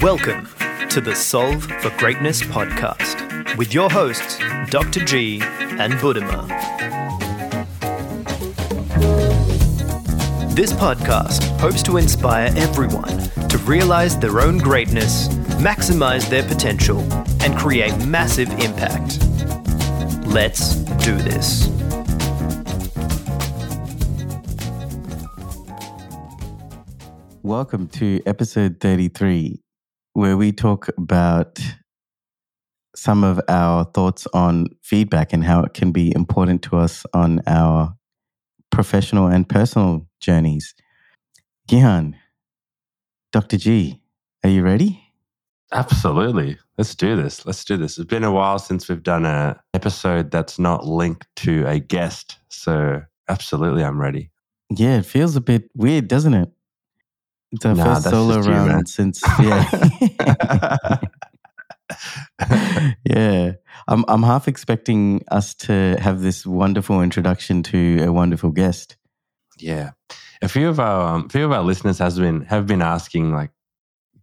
Welcome to the Solve for Greatness podcast with your hosts, Dr. G and Buddhima. This podcast hopes to inspire everyone to realize their own greatness, maximize their potential, and create massive impact. Let's do this. Welcome to episode 33, where we talk about some of our thoughts on feedback and how it can be important to us on our professional and personal journeys. Gihan, Dr. G, are you ready? Absolutely. Let's do this. Let's do this. It's been a while since we've done an episode that's not linked to a guest. So, absolutely, I'm ready. Yeah, it feels a bit weird, doesn't it? It's our Nah, first solo you, round man. since yeah. yeah. I'm I'm half expecting us to have this wonderful introduction to a wonderful guest. yeah. A few of our um, few of our listeners has been have been asking like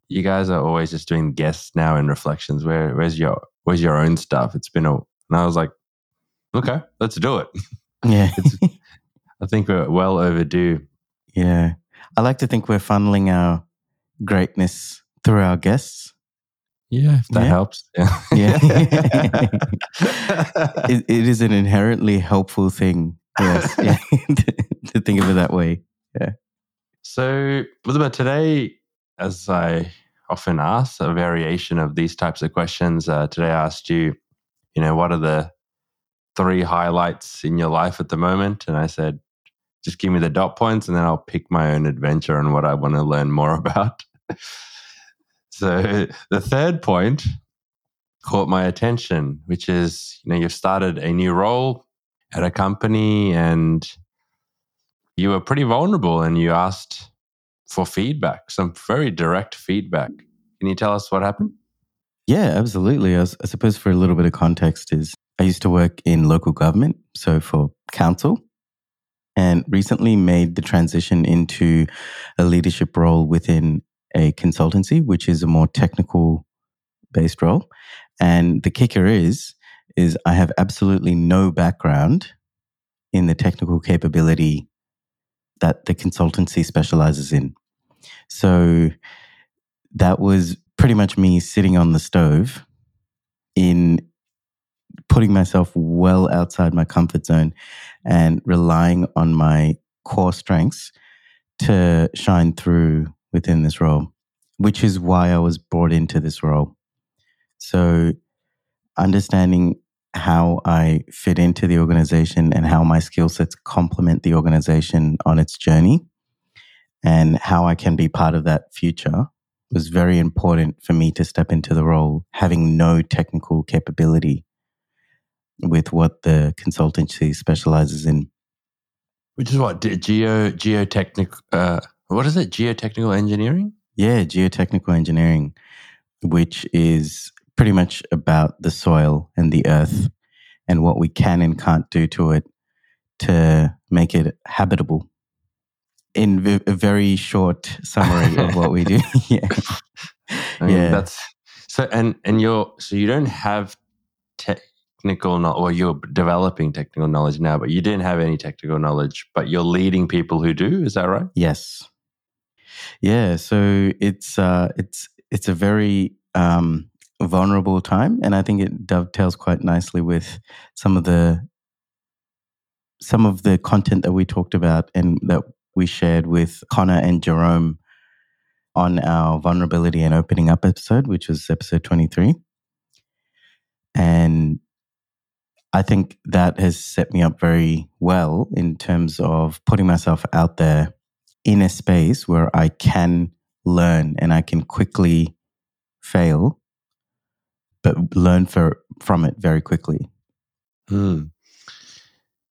you guys are always just doing guests now and reflections. Where where's your where's your own stuff? It's been a and I was like, okay, let's do it. Yeah. I think we're well overdue. yeah. I like to think we're funneling our greatness through our guests. Yeah, if that Yeah. helps. Yeah. Yeah. It, it is an inherently helpful thing. Yes. Yeah. to, to think of it that way. Yeah. So, Elizabeth, today, as I often ask, a variation of these types of questions. Uh, today, I asked you, you know, what are the three highlights in your life at the moment? And I said, just give me the dot points, and then I'll pick my own adventure and what I want to learn more about. so, the third point caught my attention, which is, you know, you've started a new role at a company and you were pretty vulnerable and you asked for feedback, some very direct feedback. Can you tell us what happened? Yeah, absolutely. I suppose for a little bit of context is I used to work in local government, so for council, and recently made the transition into a leadership role within a consultancy, which is a more technical based role. And the kicker is is I have absolutely no background in the technical capability that the consultancy specializes in. So that was pretty much me sitting on the stove in putting myself well outside my comfort zone and relying on my core strengths to shine through within this role, which is why I was brought into this role. So, understanding how I fit into the organization and how my skill sets complement the organization on its journey and how I can be part of that future was very important for me to step into the role having no technical capability with what the consultancy specializes in. Which is what ge- geo geotechnical. Uh, what is it? Geotechnical engineering. Yeah, geotechnical engineering, which is pretty much about the soil and the earth and what we can and can't do to it to make it habitable. In v- a very short summary of what we do. yeah. I mean, Yeah. that's so. And and you're so you don't have technical knowledge, or you're developing technical knowledge now, but you didn't have any technical knowledge, but you're leading people who do. Is that right? Yes. Yeah. So it's uh, it's it's a very um, vulnerable time, and I think it dovetails quite nicely with some of the some of the content that we talked about and that we shared with Connor and Jerome on our vulnerability and opening up episode, which was episode twenty three, and I think that has set me up very well in terms of putting myself out there in a space where I can learn and I can quickly fail, but learn for, from it very quickly. Hmm.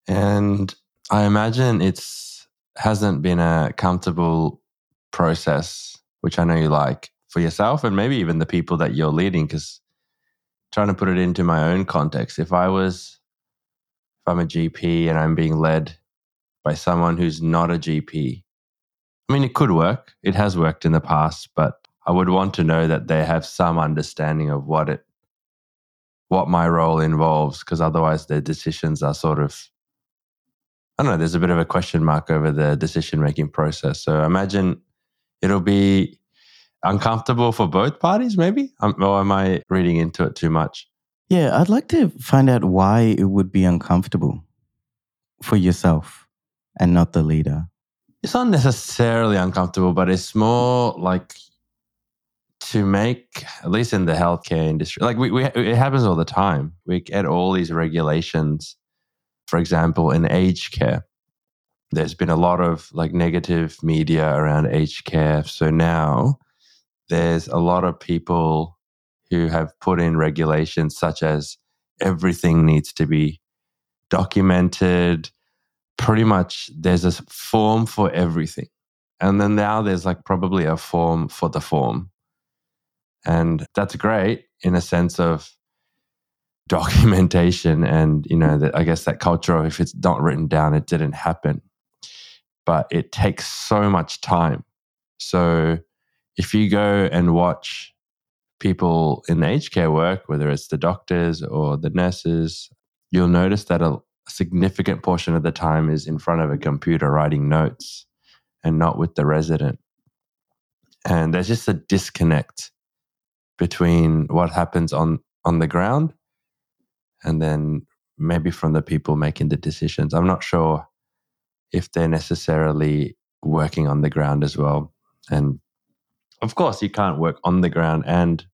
And I imagine it's hasn't been a comfortable process, which I know you like for yourself and maybe even the people that you're leading. Because trying to put it into my own context, if I was, if I'm a GP and I'm being led by someone who's not a GP, I mean, it could work. It has worked in the past, but I would want to know that they have some understanding of what it, what my role involves, because otherwise their decisions are sort of, I don't know. There's a bit of a question mark over the decision making process. So imagine it'll be uncomfortable for both parties, maybe? Um, or am I reading into it too much? Yeah, I'd like to find out why it would be uncomfortable for yourself and not the leader. It's not necessarily uncomfortable, but it's more like to make, at least in the healthcare industry, like we, we it happens all the time. We get all these regulations. For example, in aged care, there's been a lot of like negative media around aged care. So now there's a lot of people who have put in regulations such as everything needs to be documented. Pretty much there's a form for everything. And then now there's like probably a form for the form. And that's great in a sense of documentation and, you know, I guess that culture of if it's not written down, it didn't happen. But it takes so much time. So if you go and watch people in the aged care work, whether it's the doctors or the nurses, you'll notice that a significant portion of the time is in front of a computer writing notes and not with the resident. And there's just a disconnect between what happens on, on the ground and then maybe from the people making the decisions. I'm not sure if they're necessarily working on the ground as well. And of course, you can't work on the ground and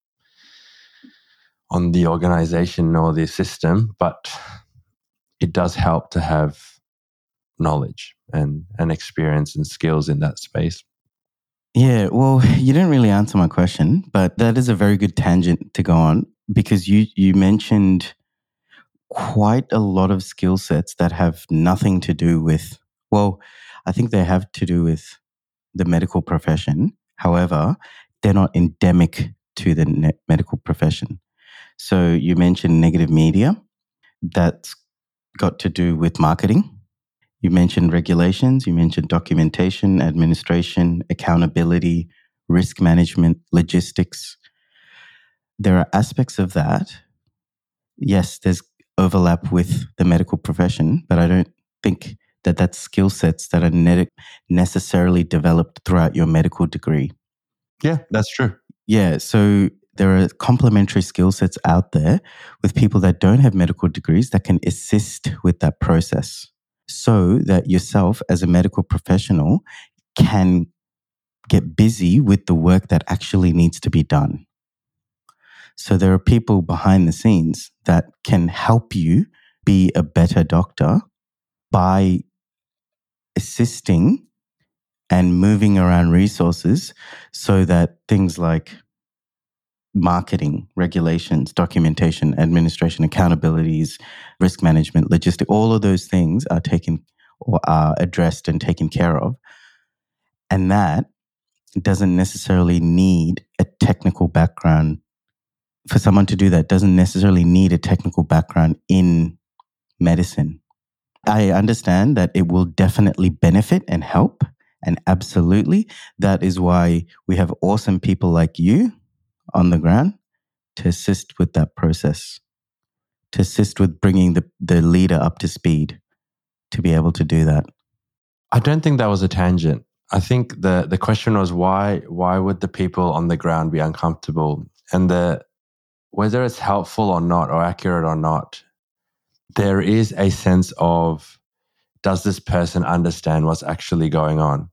on the organization or the system, but it does help to have knowledge and, and experience and skills in that space. Yeah, well, you didn't really answer my question, but that is a very good tangent to go on because you you mentioned quite a lot of skill sets that have nothing to do with well, I think they have to do with the medical profession, However, they're not endemic to the ne- medical profession. So you mentioned negative media. That's got to do with marketing. You mentioned regulations, you mentioned documentation, administration, accountability, risk management, logistics. There are aspects of that. Yes, there's overlap with the medical profession, but I don't think that that's skill sets that are ne- necessarily developed throughout your medical degree. Yeah, that's true. Yeah. So there are complementary skill sets out there with people that don't have medical degrees that can assist with that process so that yourself as a medical professional can get busy with the work that actually needs to be done. So there are people behind the scenes that can help you be a better doctor by assisting and moving around resources so that things like marketing, regulations, documentation, administration, accountabilities, risk management, logistic, all of those things are taken or are addressed and taken care of. And that doesn't necessarily need a technical background. For someone to do that, doesn't necessarily need a technical background in medicine. I understand that it will definitely benefit and help. And absolutely, that is why we have awesome people like you on the ground to assist with that process, to assist with bringing the, the leader up to speed to be able to do that. I don't think that was a tangent. I think the, the question was why why would the people on the ground be uncomfortable? And the whether it's helpful or not or accurate or not, there is a sense of does this person understand what's actually going on?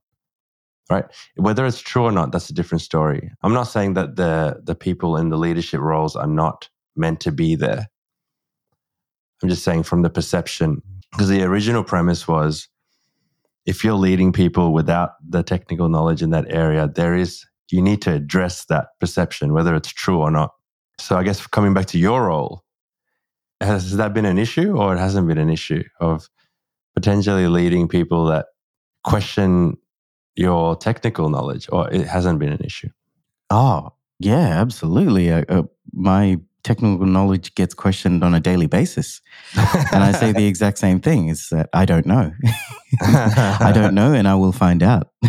Right? Whether it's true or not, that's a different story. I'm not saying that the the people in the leadership roles are not meant to be there. I'm just saying from the perception, because the original premise was if you're leading people without the technical knowledge in that area, there is you need to address that perception, whether it's true or not. So I guess coming back to your role, has that been an issue or it hasn't been an issue of potentially leading people that question your technical knowledge or it hasn't been an issue? Oh yeah absolutely. Uh, uh, my technical knowledge gets questioned on a daily basis. And i say the exact same thing is that i don't know. I don't know and i will find out.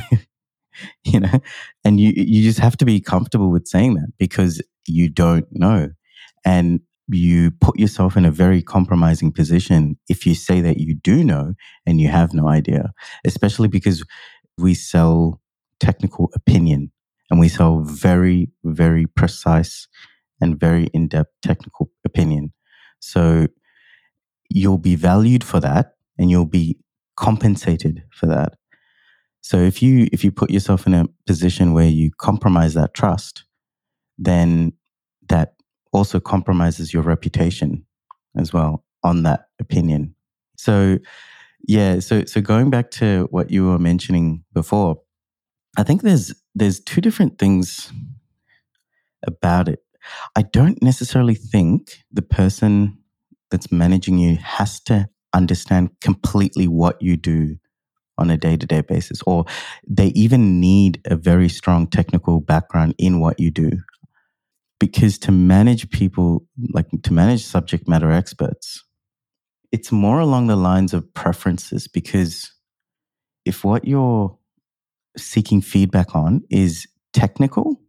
You know, and you, you just have to be comfortable with saying that because you don't know. And you put yourself in a very compromising position if you say that you do know and you have no idea, especially because we sell technical opinion and we sell very, very precise and very in depth technical opinion. So you'll be valued for that and you'll be compensated for that. So if you if you put yourself in a position where you compromise that trust, then that also compromises your reputation as well on that opinion. So yeah, so so going back to what you were mentioning before, I think there's there's two different things about it. I don't necessarily think the person that's managing you has to understand completely what you do on a day to day basis, or they even need a very strong technical background in what you do. Because to manage people, like to manage subject matter experts, it's more along the lines of preferences. Because if what you're seeking feedback on is technical,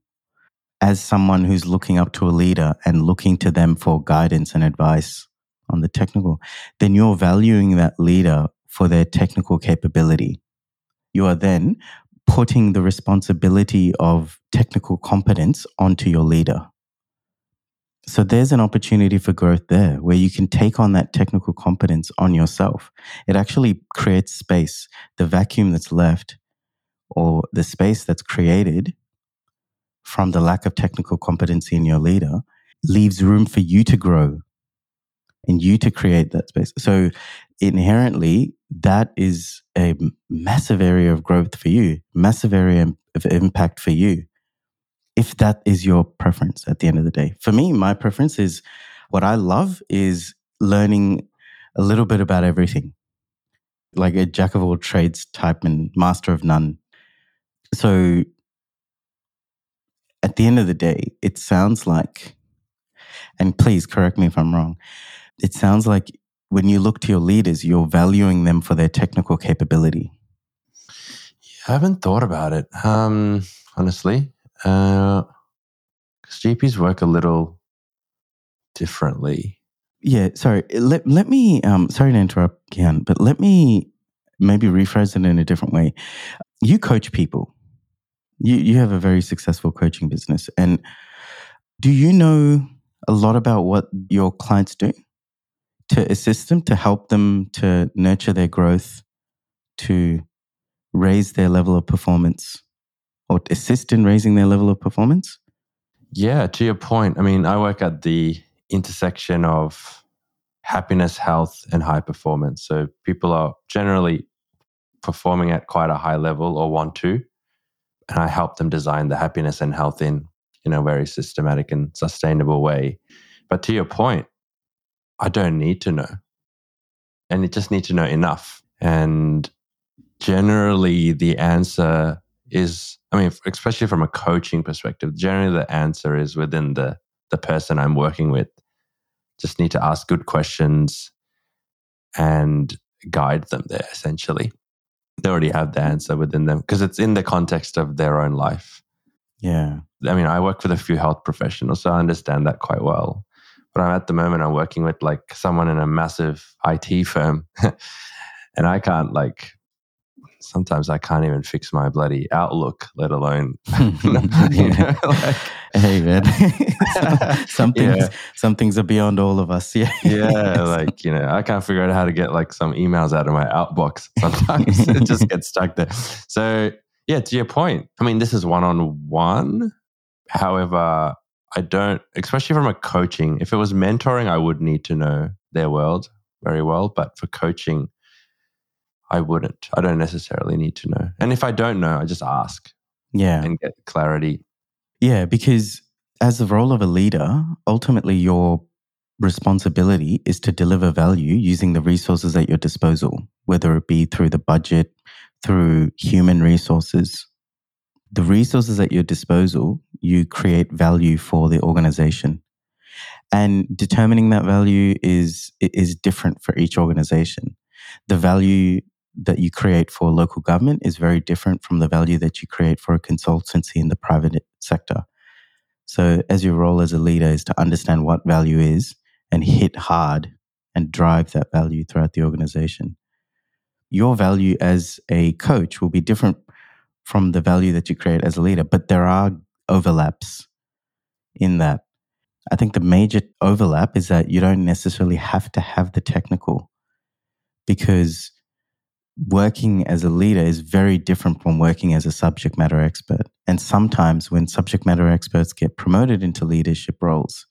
as someone who's looking up to a leader and looking to them for guidance and advice on the technical, then you're valuing that leader for their technical capability. You are then putting the responsibility of technical competence onto your leader. So there's an opportunity for growth there where you can take on that technical competence on yourself. It actually creates space. The vacuum that's left or the space that's created from the lack of technical competency in your leader leaves room for you to grow and you to create that space. So inherently, that is a massive area of growth for you, massive area of impact for you. If that is your preference at the end of the day. For me, my preference is what I love is learning a little bit about everything, like a jack of all trades type and master of none. So at the end of the day, it sounds like, and please correct me if I'm wrong, it sounds like when you look to your leaders, you're valuing them for their technical capability. I haven't thought about it, um, honestly. Because uh, GPs work a little differently. Yeah, sorry. Let, let me, um, sorry to interrupt, again, but let me maybe rephrase it in a different way. You coach people. You, you have a very successful coaching business. And do you know a lot about what your clients do? to assist them, to help them to nurture their growth, to raise their level of performance or assist in raising their level of performance? Yeah, to your point, I mean, I work at the intersection of happiness, health, and high performance. So people are generally performing at quite a high level or want to. And I help them design the happiness and health in, in a very systematic and sustainable way. But to your point, I don't need to know. And you just need to know enough. And generally the answer is, I mean, especially from a coaching perspective, generally the answer is within the, the person I'm working with. Just need to ask good questions and guide them there essentially. They already have the mm. answer within them because it's in the context of their own life. Yeah. I mean, I work with a few health professionals, so I understand that quite well. But I'm at the moment I'm working with like someone in a massive IT firm, and I can't like sometimes I can't even fix my bloody Outlook, let alone. you know, like, hey man, some things yeah. some things are beyond all of us. Yeah, yeah. Like you know, I can't figure out how to get like some emails out of my outbox. Sometimes it just gets stuck there. So yeah, to your point, I mean, this is one on one. However, I don't, especially from a coaching. If it was mentoring, I would need to know their world very well. But for coaching, I wouldn't. I don't necessarily need to know. And if I don't know, I just ask. Yeah. And get clarity. Yeah. Because as the role of a leader, ultimately your responsibility is to deliver value using the resources at your disposal, whether it be through the budget, through human resources, the resources at your disposal, you create value for the organization. And determining that value is is different for each organization. The value that you create for local government is very different from the value that you create for a consultancy in the private sector. So, as your role as a leader is to understand what value is and hit hard and drive that value throughout the organization. Your value as a coach will be different from the value that you create as a leader, but there are overlaps in that. I think the major overlap is that you don't necessarily have to have the technical because working as a leader is very different from working as a subject matter expert. And sometimes when subject matter experts get promoted into leadership roles,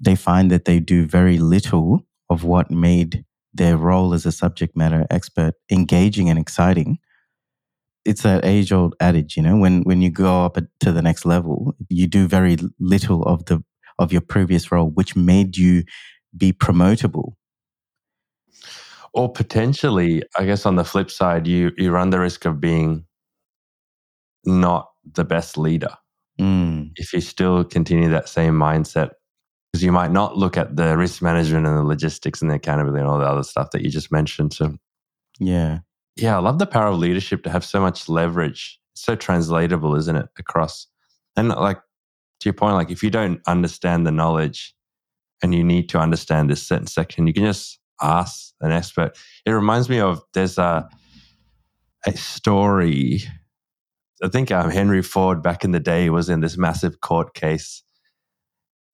they find that they do very little of what made their role as a subject matter expert engaging and exciting. It's that age old adage, you know, when, when you go up to the next level, you do very little of the, of your previous role, which made you be promotable or potentially, I guess on the flip side, you you run the risk of being not the best leader mm. if you still continue that same mindset. Because you might not look at the risk management and the logistics and the accountability and all the other stuff that you just mentioned. So, yeah, yeah, I love the power of leadership to have so much leverage. It's so translatable, isn't it? Across and like to your point, like if you don't understand the knowledge and you need to understand this certain section, you can just ask an expert. It reminds me of there's a a story. I think um, Henry Ford back in the day was in this massive court case,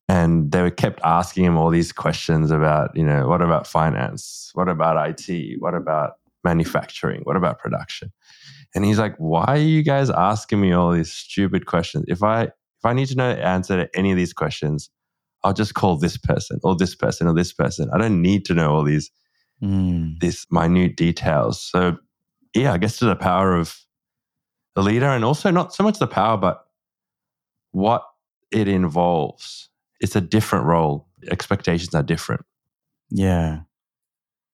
and they were kept asking him all these questions about, you know, what about finance? What about IT? What about manufacturing? What about production? And he's like, "Why are you guys asking me all these stupid questions? If I if I need to know the answer to any of these questions, I'll just call this person or this person or this person. I don't need to know all these mm. these minute details. So yeah, I guess to the power of the leader and also not so much the power, but what it involves. It's a different role. Expectations are different. Yeah.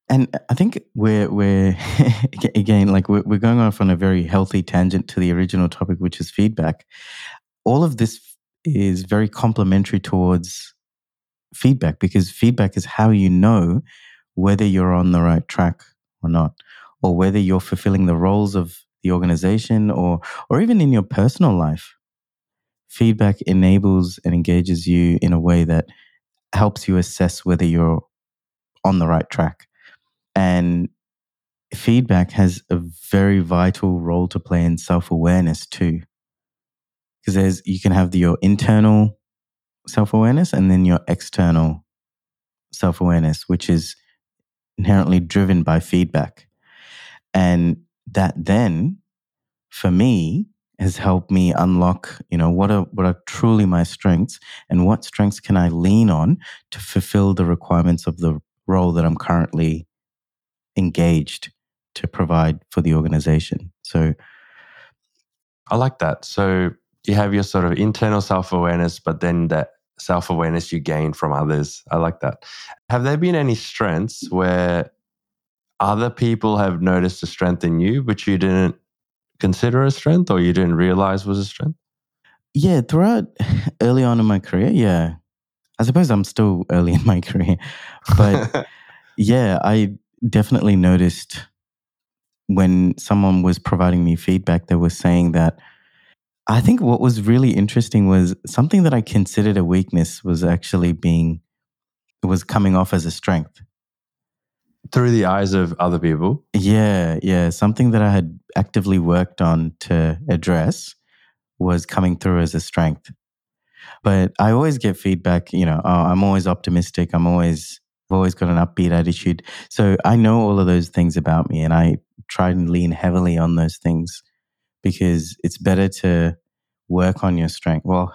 And I think we're we're again like we're, we're going off on a very healthy tangent to the original topic, which is feedback. All of this is very complementary towards feedback because feedback is how you know whether you're on the right track or not, or whether you're fulfilling the roles of the organization or, or even in your personal life. Feedback enables and engages you in a way that helps you assess whether you're on the right track. And feedback has a very vital role to play in self awareness too. Because there's, you can have the, your internal self awareness and then your external self awareness, which is inherently driven by feedback. And that then, for me, has helped me unlock, you know, what are what are truly my strengths and what strengths can I lean on to fulfill the requirements of the role that I'm currently engaged to provide for the organization. So I like that. So you have your sort of internal self awareness, but then that self awareness you gain from others. I like that. Have there been any strengths where other people have noticed a strength in you, which you didn't consider a strength or you didn't realize was a strength? Yeah, throughout early on in my career, yeah. I suppose I'm still early in my career, but yeah, I definitely noticed when someone was providing me feedback, they were saying that I think what was really interesting was something that I considered a weakness was actually being was coming off as a strength through the eyes of other people. Yeah, yeah, something that I had actively worked on to address was coming through as a strength. But I always get feedback, you know, oh, I'm always optimistic, I'm always I've always got an upbeat attitude. So I know all of those things about me and I try and lean heavily on those things because it's better to work on your strength. Well,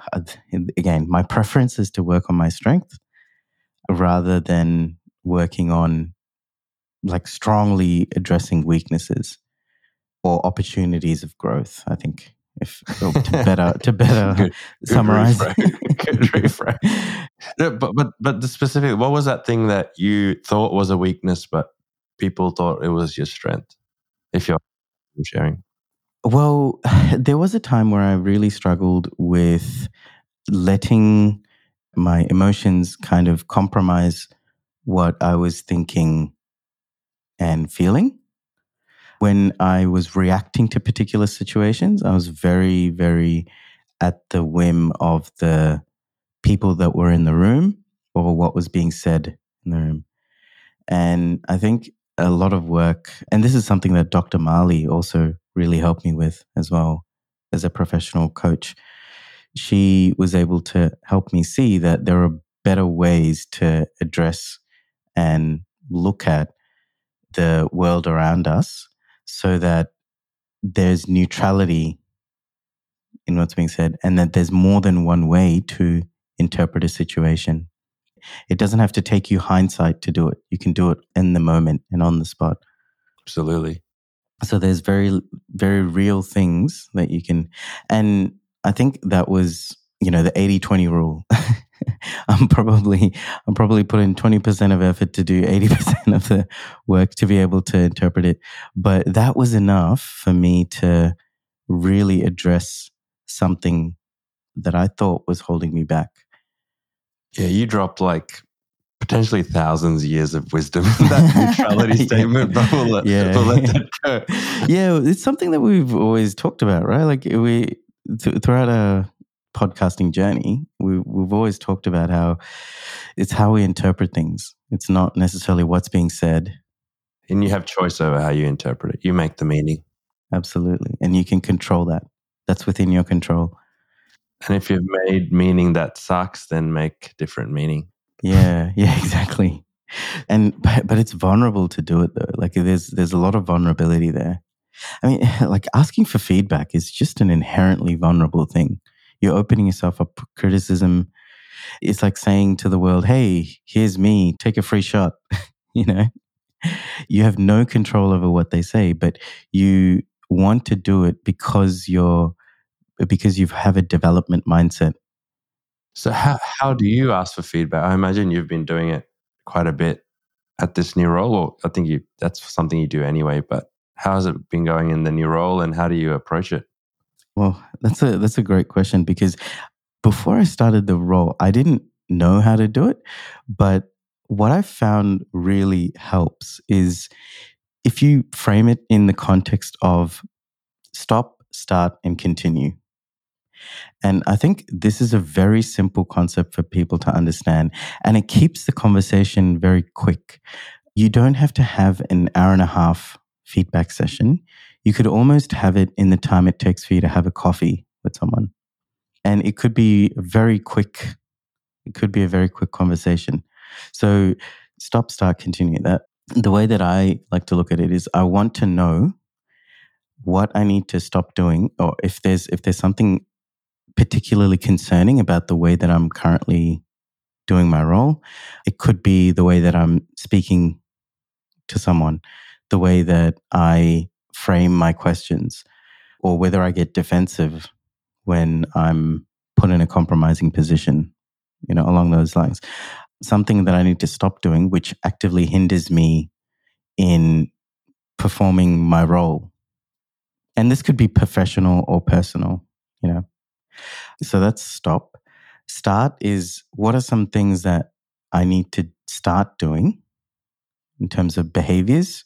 again, my preference is to work on my strength rather than working on like strongly addressing weaknesses or opportunities of growth. I think if to better to better good, summarize. Good reframe. no, but but but the specific, what was that thing that you thought was a weakness, but people thought it was your strength? If you're sharing. Well, there was a time where I really struggled with letting my emotions kind of compromise what I was thinking and feeling. When I was reacting to particular situations, I was very, very at the whim of the people that were in the room or what was being said in the room. And I think a lot of work, and this is something that Dr. Marley also really helped me with as well as a professional coach. She was able to help me see that there are better ways to address and look at the world around us so that there's neutrality in what's being said and that there's more than one way to interpret a situation. It doesn't have to take you hindsight to do it. You can do it in the moment and on the spot. Absolutely. So there's very, very real things that you can. And I think that was, you know, the 80 20 rule. I'm probably I'm probably putting 20% of effort to do 80% of the work to be able to interpret it. But that was enough for me to really address something that I thought was holding me back. Yeah, you dropped like potentially thousands of years of wisdom in that neutrality yeah. statement, but we'll let, yeah. we'll let that go. yeah, it's something that we've always talked about, right? Like we th- throughout our podcasting journey, we, we've always talked about how it's how we interpret things. It's not necessarily what's being said. And you have choice over how you interpret it. You make the meaning. Absolutely. And you can control that. That's within your control. And if you've made meaning that sucks, then make different meaning. Yeah, yeah, exactly. And but, but it's vulnerable to do it though. Like there's there's a lot of vulnerability there. I mean, like asking for feedback is just an inherently vulnerable thing. You're opening yourself up for criticism. It's like saying to the world, "Hey, here's me. Take a free shot." you know, you have no control over what they say, but you want to do it because you're because you have a development mindset. So how how do you ask for feedback? I imagine you've been doing it quite a bit at this new role, or I think you that's something you do anyway. But how has it been going in the new role, and how do you approach it? Well, that's a that's a great question because before I started the role, I didn't know how to do it, but what I found really helps is if you frame it in the context of stop, start, and continue. And I think this is a very simple concept for people to understand, and it keeps the conversation very quick. You don't have to have an hour and a half feedback session. You could almost have it in the time it takes for you to have a coffee with someone. And it could be very quick. It could be a very quick conversation. So stop, start, continue that. The way that I like to look at it is I want to know what I need to stop doing or if there's if there's something particularly concerning about the way that I'm currently doing my role. It could be the way that I'm speaking to someone, the way that I frame my questions, or whether I get defensive when I'm put in a compromising position, you know, along those lines. Something that I need to stop doing, which actively hinders me in performing my role. And this could be professional or personal, you know. So that's stop. Start is what are some things that I need to start doing in terms of behaviors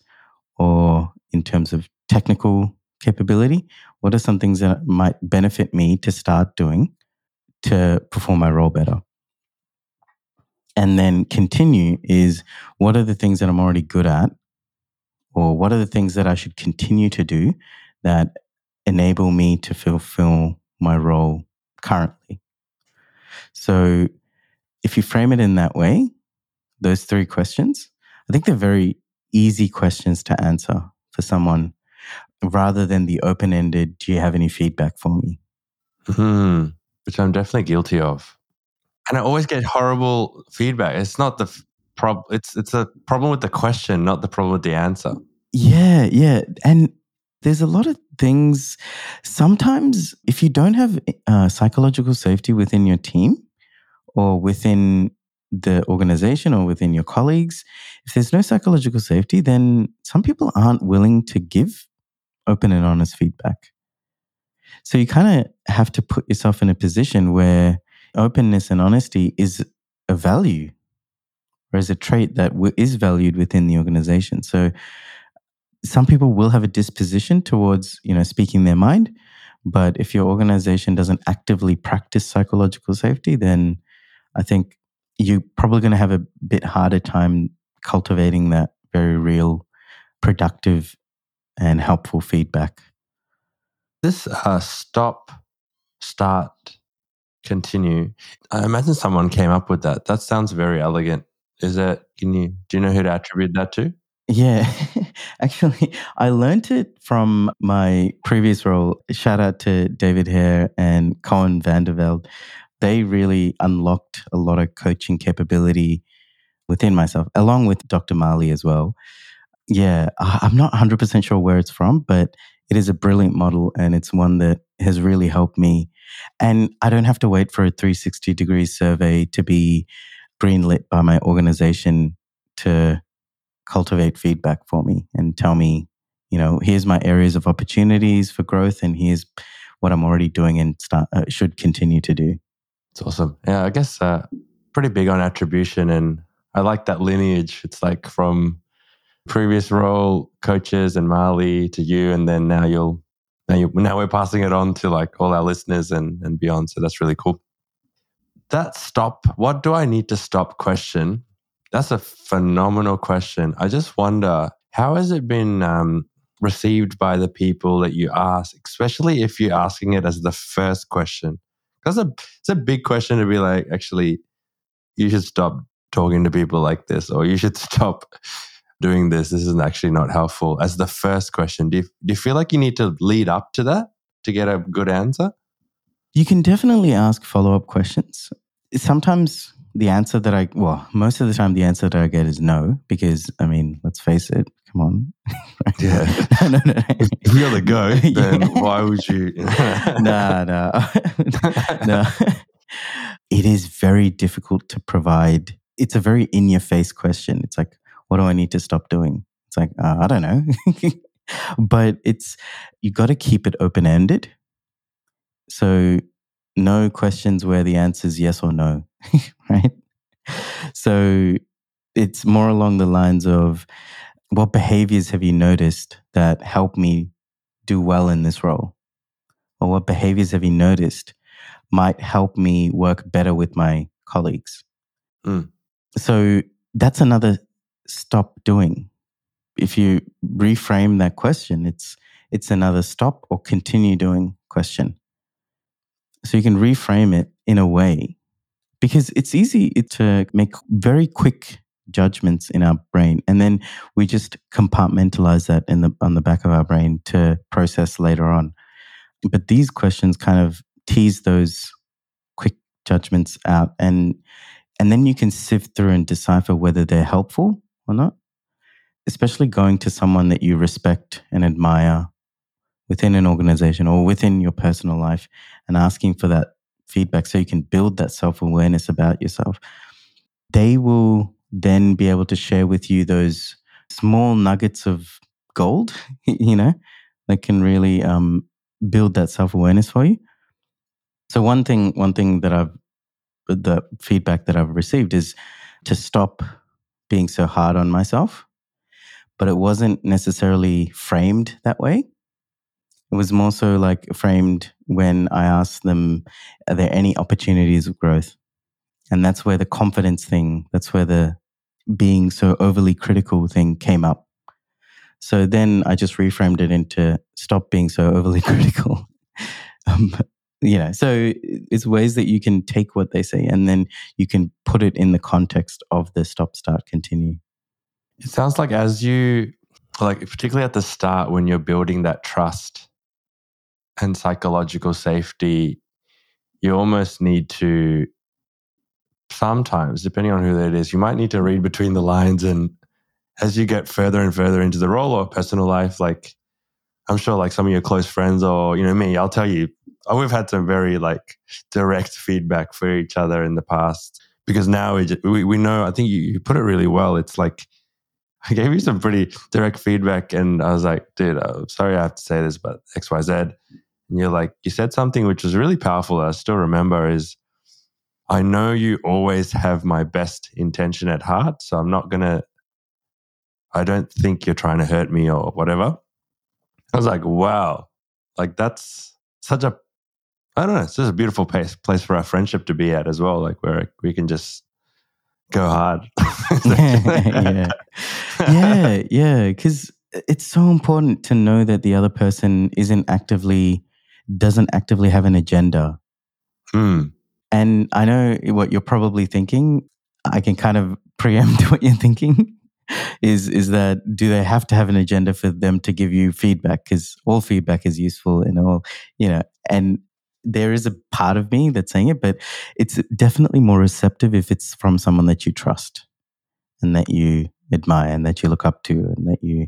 or in terms of technical capability? What are some things that might benefit me to start doing to perform my role better? And then continue is what are the things that I'm already good at? Or what are the things that I should continue to do that enable me to fulfill my role currently. So if you frame it in that way, those three questions, I think they're very easy questions to answer for someone rather than the open ended, do you have any feedback for me? hmm Which I'm definitely guilty of. And I always get horrible feedback. It's not the problem, it's, it's a problem with the question, not the problem with the answer. Yeah, yeah. And there's a lot of things. Sometimes, if you don't have uh, psychological safety within your team or within the organization or within your colleagues, if there's no psychological safety, then some people aren't willing to give open and honest feedback. So you kind of have to put yourself in a position where openness and honesty is a value or is a trait that is valued within the organization. So some people will have a disposition towards, you know, speaking their mind. But if your organization doesn't actively practice psychological safety, then I think you're probably going to have a bit harder time cultivating that very real, productive, and helpful feedback. This uh, stop, start, continue. I imagine someone came up with that. That sounds very elegant. Is it? Can you? Do you know who to attribute that to? Yeah, actually, I learned it from my previous role. Shout out to David Hare and Cohen Vanderveld. They really unlocked a lot of coaching capability within myself, along with Dr. Marley as well. Yeah, I'm not 100% sure where it's from, but it is a brilliant model and it's one that has really helped me. And I don't have to wait for a 360 degree survey to be greenlit by my organization to cultivate feedback for me and tell me, you know, here's my areas of opportunities for growth and here's what I'm already doing and start, uh, should continue to do. It's awesome. Yeah, I guess uh, pretty big on attribution and I like that lineage. It's like from previous role coaches and Marley to you, and then now you'll now you now we're passing it on to like all our listeners and and beyond. So that's really cool. That stop. What do I need to stop? Question. That's a phenomenal question. I just wonder how has it been um, received by the people that you ask, especially if you're asking it as the first question. Because it's a big question to be like, actually, you should stop talking to people like this, or you should stop doing this. This is actually not helpful. As the first question, do you, do you feel like you need to lead up to that to get a good answer? You can definitely ask follow up questions. Sometimes the answer that I, well, most of the time, the answer that I get is no, because I mean, let's face it, come on. Yeah. no, no, no. If you're the go, then yeah. why would you? no, no. no. It is very difficult to provide. It's a very in your face question. It's like, what do I need to stop doing? It's like, uh, I don't know. but it's, you got to keep it open ended. So, no questions where the answer is yes or no, right? So, it's more along the lines of what behaviors have you noticed that help me do well in this role? Or what behaviors have you noticed might help me work better with my colleagues? Mm. So, that's another stop doing? If you reframe that question, it's it's another stop or continue doing question. So you can reframe it in a way because it's easy to make very quick judgments in our brain and then we just compartmentalize that in the on the back of our brain to process later on but these questions kind of tease those quick judgments out and and then you can sift through and decipher whether they're helpful or not. Especially going to someone that you respect and admire within an organization or within your personal life and asking for that feedback so you can build that self awareness about yourself. They will then be able to share with you those small nuggets of gold, you know, that can really um, build that self awareness for you. So one thing, one thing that I've, the feedback that I've received is to stop being so hard on myself, but it wasn't necessarily framed that way. It was more so like framed when I asked them, are there any opportunities of growth? And that's where the confidence thing, that's where the being so overly critical thing came up. So then I just reframed it into stop being so overly critical. um, you know, so it's ways that you can take what they say and then you can put it in the context of the stop, start, continue. It sounds like as you, like, particularly at the start when you're building that trust and psychological safety, you almost need to sometimes, depending on who that is, you might need to read between the lines. And as you get further and further into the role or personal life, like, I'm sure like some of your close friends or, you know, me, I'll tell you we've had some very like direct feedback for each other in the past because now we, just, we, we know, I think you, you put it really well. It's like, I gave you some pretty direct feedback and I was like, dude, I'm uh, sorry I have to say this, but XYZ. And you're like, you said something which was really powerful. I still remember is, I know you always have my best intention at heart. So I'm not going to I don't think you're trying to hurt me or whatever. I was like, wow, like that's such a, I don't know, it's just a beautiful place, place for our friendship to be at as well. Like where we can just go hard. yeah. Yeah. Yeah. Because it's so important to know that the other person isn't actively, doesn't actively have an agenda. Mm. And I know what you're probably thinking. I can kind of preempt what you're thinking is is that do they have to have an agenda for them to give you feedback because all feedback is useful and all you know and there is a part of me that's saying it but it's definitely more receptive if it's from someone that you trust and that you admire and that you look up to and that you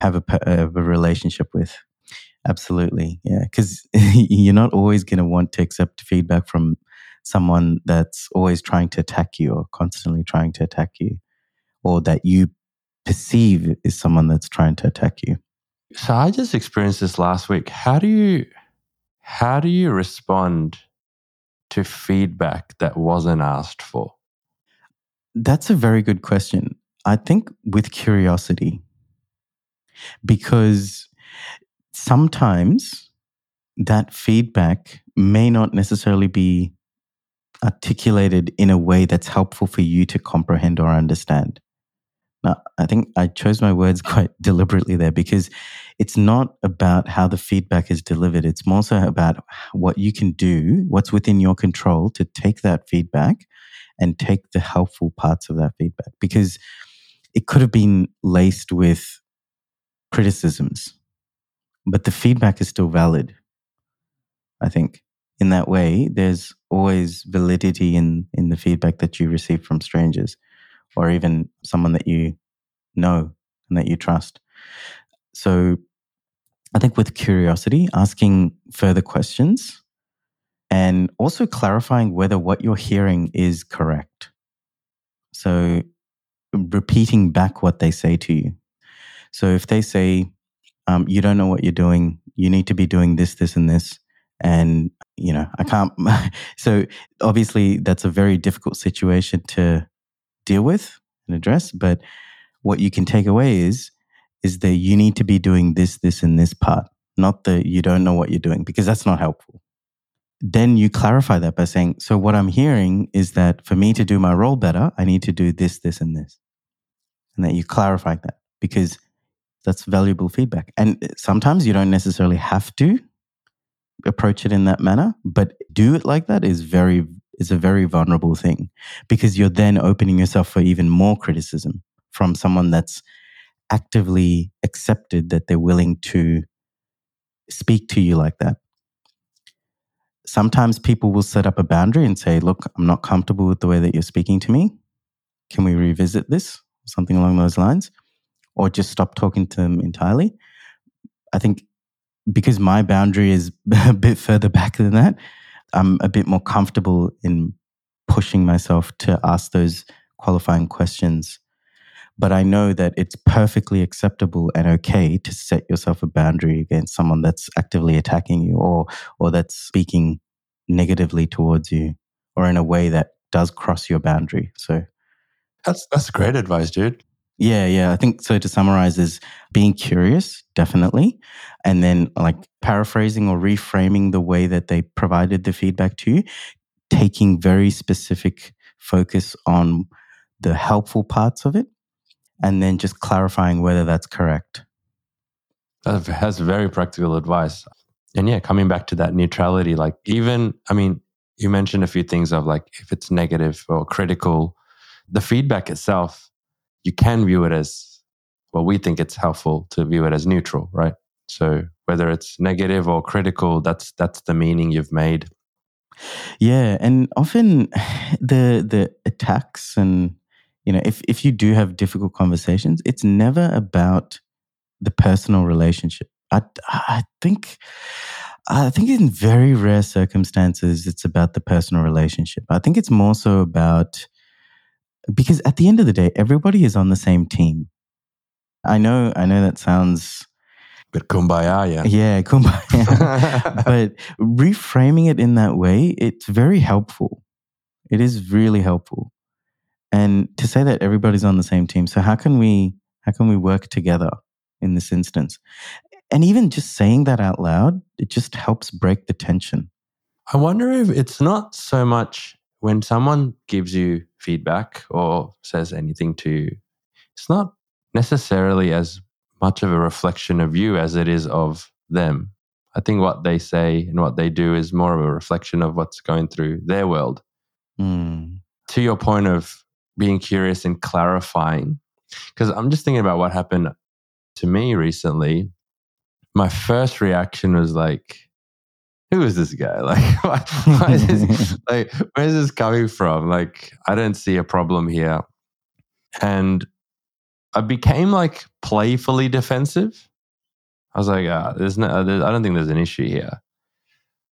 have a, a relationship with absolutely yeah because you're not always going to want to accept feedback from someone that's always trying to attack you or constantly trying to attack you or that you perceive is someone that's trying to attack you. So I just experienced this last week. How do you how do you respond to feedback that wasn't asked for? That's a very good question. I think with curiosity, because sometimes that feedback may not necessarily be articulated in a way that's helpful for you to comprehend or understand. Now, I think I chose my words quite deliberately there because it's not about how the feedback is delivered. It's more so about what you can do, what's within your control to take that feedback and take the helpful parts of that feedback because it could have been laced with criticisms, but the feedback is still valid. I think in that way, there's always validity in, in the feedback that you receive from strangers or even someone that you know and that you trust. So I think with curiosity, asking further questions and also clarifying whether what you're hearing is correct. So repeating back what they say to you. So if they say, um, you don't know what you're doing, you need to be doing this, this, and this. And, you know, I can't. so obviously, that's a very difficult situation to deal with and address. But what you can take away is is that you need to be doing this, this, and this part, not that you don't know what you're doing, because that's not helpful. Then you clarify that by saying, so what I'm hearing is that for me to do my role better, I need to do this, this, and this. And that you clarify that because that's valuable feedback. And sometimes you don't necessarily have to approach it in that manner, but do it like that is very, is a very vulnerable thing because you're then opening yourself for even more criticism from someone that's actively accepted that they're willing to speak to you like that. Sometimes people will set up a boundary and say, Look, I'm not comfortable with the way that you're speaking to me. Can we revisit this? Something along those lines. Or just stop talking to them entirely. I think because my boundary is a bit further back than that, I'm a bit more comfortable in pushing myself to ask those qualifying questions. But I know that it's perfectly acceptable and okay to set yourself a boundary against someone that's actively attacking you or or that's speaking negatively towards you or in a way that does cross your boundary. So that's that's great advice, dude. Yeah, yeah. I think so to summarize is being curious, definitely. And then like paraphrasing or reframing the way that they provided the feedback to you, taking very specific focus on the helpful parts of it, and then just clarifying whether that's correct. That's very practical advice. And yeah, coming back to that neutrality, like even, I mean, you mentioned a few things of like if it's negative or critical, the feedback itself you can view it as well we think it's helpful to view it as neutral right? So whether it's negative or critical that's that's the meaning you've made. Yeah and often the the attacks and you know if if you do have difficult conversations it's never about the personal relationship. I i think I think in very rare circumstances, it's about the personal relationship. I think it's more so about because at the end of the day, everybody is on the same team. I know, I know that sounds but kumbaya, yeah. Yeah, kumbaya. but reframing it in that way, it's very helpful. It is really helpful. And to say that everybody's on the same team. So how can we How can we work together in this instance? And even just saying that out loud, it just helps break the tension. I wonder if it's not so much when someone gives you feedback or says anything to you, it's not necessarily as much of a reflection of you as it is of them. I think what they say and what they do is more of a reflection of what's going through their world. Mm. To your point of being curious and clarifying, because I'm just thinking about what happened to me recently. My first reaction was like, who is this guy? Like, why, why is this, like, where is this coming from? Like, I don't see a problem here. And I became like playfully defensive. I was like, ah, there's no, I don't think there's an issue here.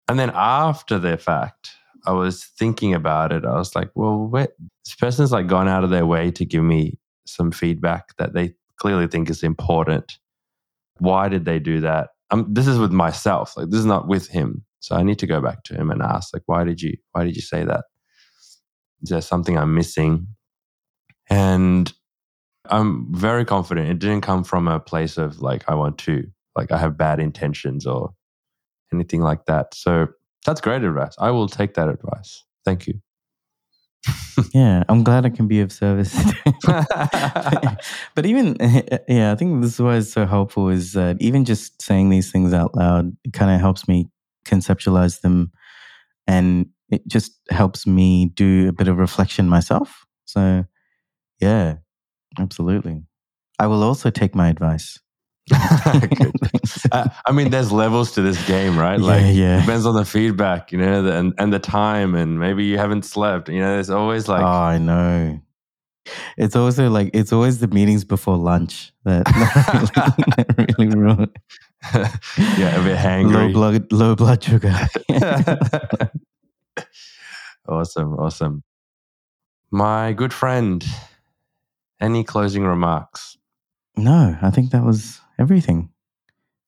And then after the fact, I was thinking about it. I was like, well, wait, this person's like gone out of their way to give me some feedback that they clearly think is important. Why did they do that? Um, this is with myself. Like, this is not with him. So I need to go back to him and ask, like, why did you, why did you say that? Is there something I'm missing? And I'm very confident it didn't come from a place of like, I want to like I have bad intentions or anything like that. So that's great advice. I will take that advice. Thank you. yeah, I'm glad I can be of service. but even, yeah, I think this is why it's so helpful is that even just saying these things out loud, kind of helps me conceptualize them and it just helps me do a bit of reflection myself. So, yeah, absolutely. I will also take my advice. uh, I mean, there's levels to this game, right? Like, yeah, yeah. depends on the feedback, you know, and and the time, and maybe you haven't slept. You know, there's always like, oh, I know. It's also like it's always the meetings before lunch that, that really, ruin. yeah, a bit hangry. Low blood, low blood sugar. awesome, awesome. My good friend, any closing remarks? No, I think that was everything.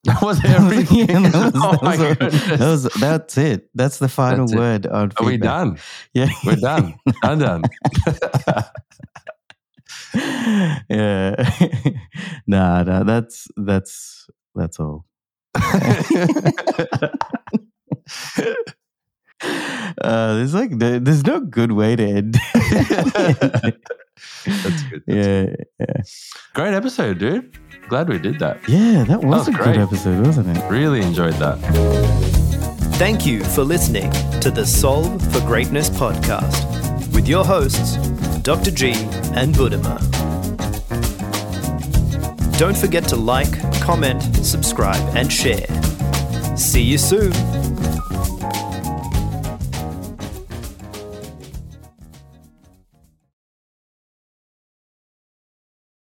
That was everything. that was, oh that, was, that, oh was, that's it. That's the final that's word on Are we done? Yeah. We're done. I'm done. yeah. nah, nah, that's that's that's all. uh, there's like there's no good way to end. That's good. That's yeah, good. yeah. Great episode, dude. Glad we did that. Yeah, that was, that was a great. good episode, wasn't it? Really enjoyed that. Thank you for listening to the Solve for Greatness podcast with your hosts, Dr. G and Buddhima. Don't forget to like, comment, subscribe, and share. See you soon.